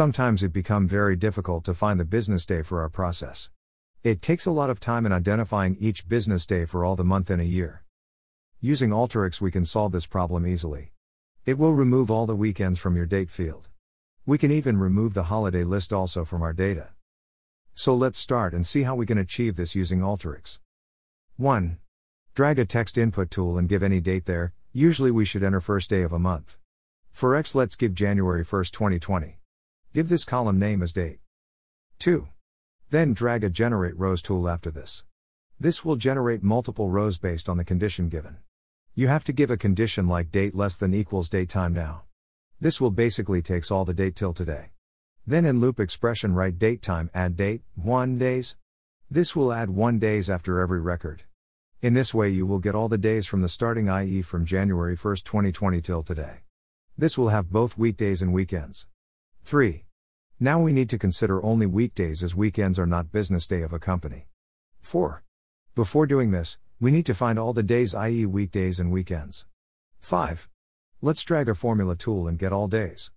Sometimes it become very difficult to find the business day for our process. It takes a lot of time in identifying each business day for all the month in a year. Using Alteryx we can solve this problem easily. It will remove all the weekends from your date field. We can even remove the holiday list also from our data. So let's start and see how we can achieve this using Alteryx. 1. Drag a text input tool and give any date there, usually we should enter first day of a month. For X let's give January 1st 2020. Give this column name as date. 2. Then drag a generate rows tool after this. This will generate multiple rows based on the condition given. You have to give a condition like date less than equals date time now. This will basically takes all the date till today. Then in loop expression write date time add date, 1 days. This will add 1 days after every record. In this way you will get all the days from the starting i.e. from January 1, 2020 till today. This will have both weekdays and weekends. 3. Now we need to consider only weekdays as weekends are not business day of a company. 4. Before doing this, we need to find all the days, i.e., weekdays and weekends. 5. Let's drag a formula tool and get all days.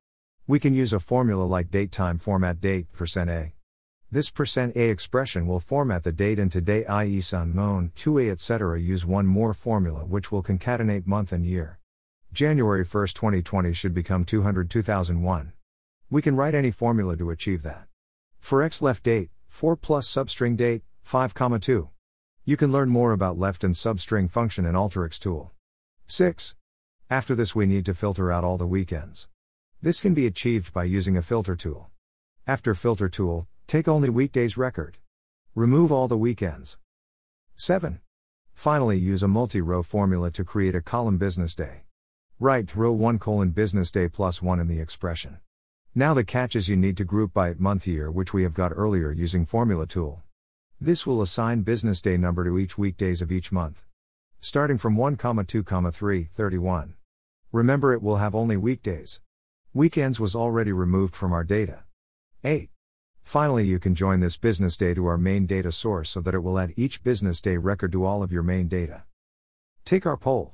We can use a formula like date time format date percent %a. This percent %a expression will format the date into day i.e. sun, moon, 2a etc. Use one more formula which will concatenate month and year. January 1, 2020 should become 200 2001. We can write any formula to achieve that. For x left date, 4 plus substring date, 5, comma 2. You can learn more about left and substring function in Alteryx tool. 6. After this we need to filter out all the weekends. This can be achieved by using a filter tool. After filter tool, take only weekdays record. Remove all the weekends. 7. Finally use a multi-row formula to create a column business day. Write row 1 colon business day plus 1 in the expression. Now the catch is you need to group by month year which we have got earlier using formula tool. This will assign business day number to each weekdays of each month. Starting from 1, 2, 3, 31. Remember it will have only weekdays. Weekends was already removed from our data. 8. Finally, you can join this business day to our main data source so that it will add each business day record to all of your main data. Take our poll.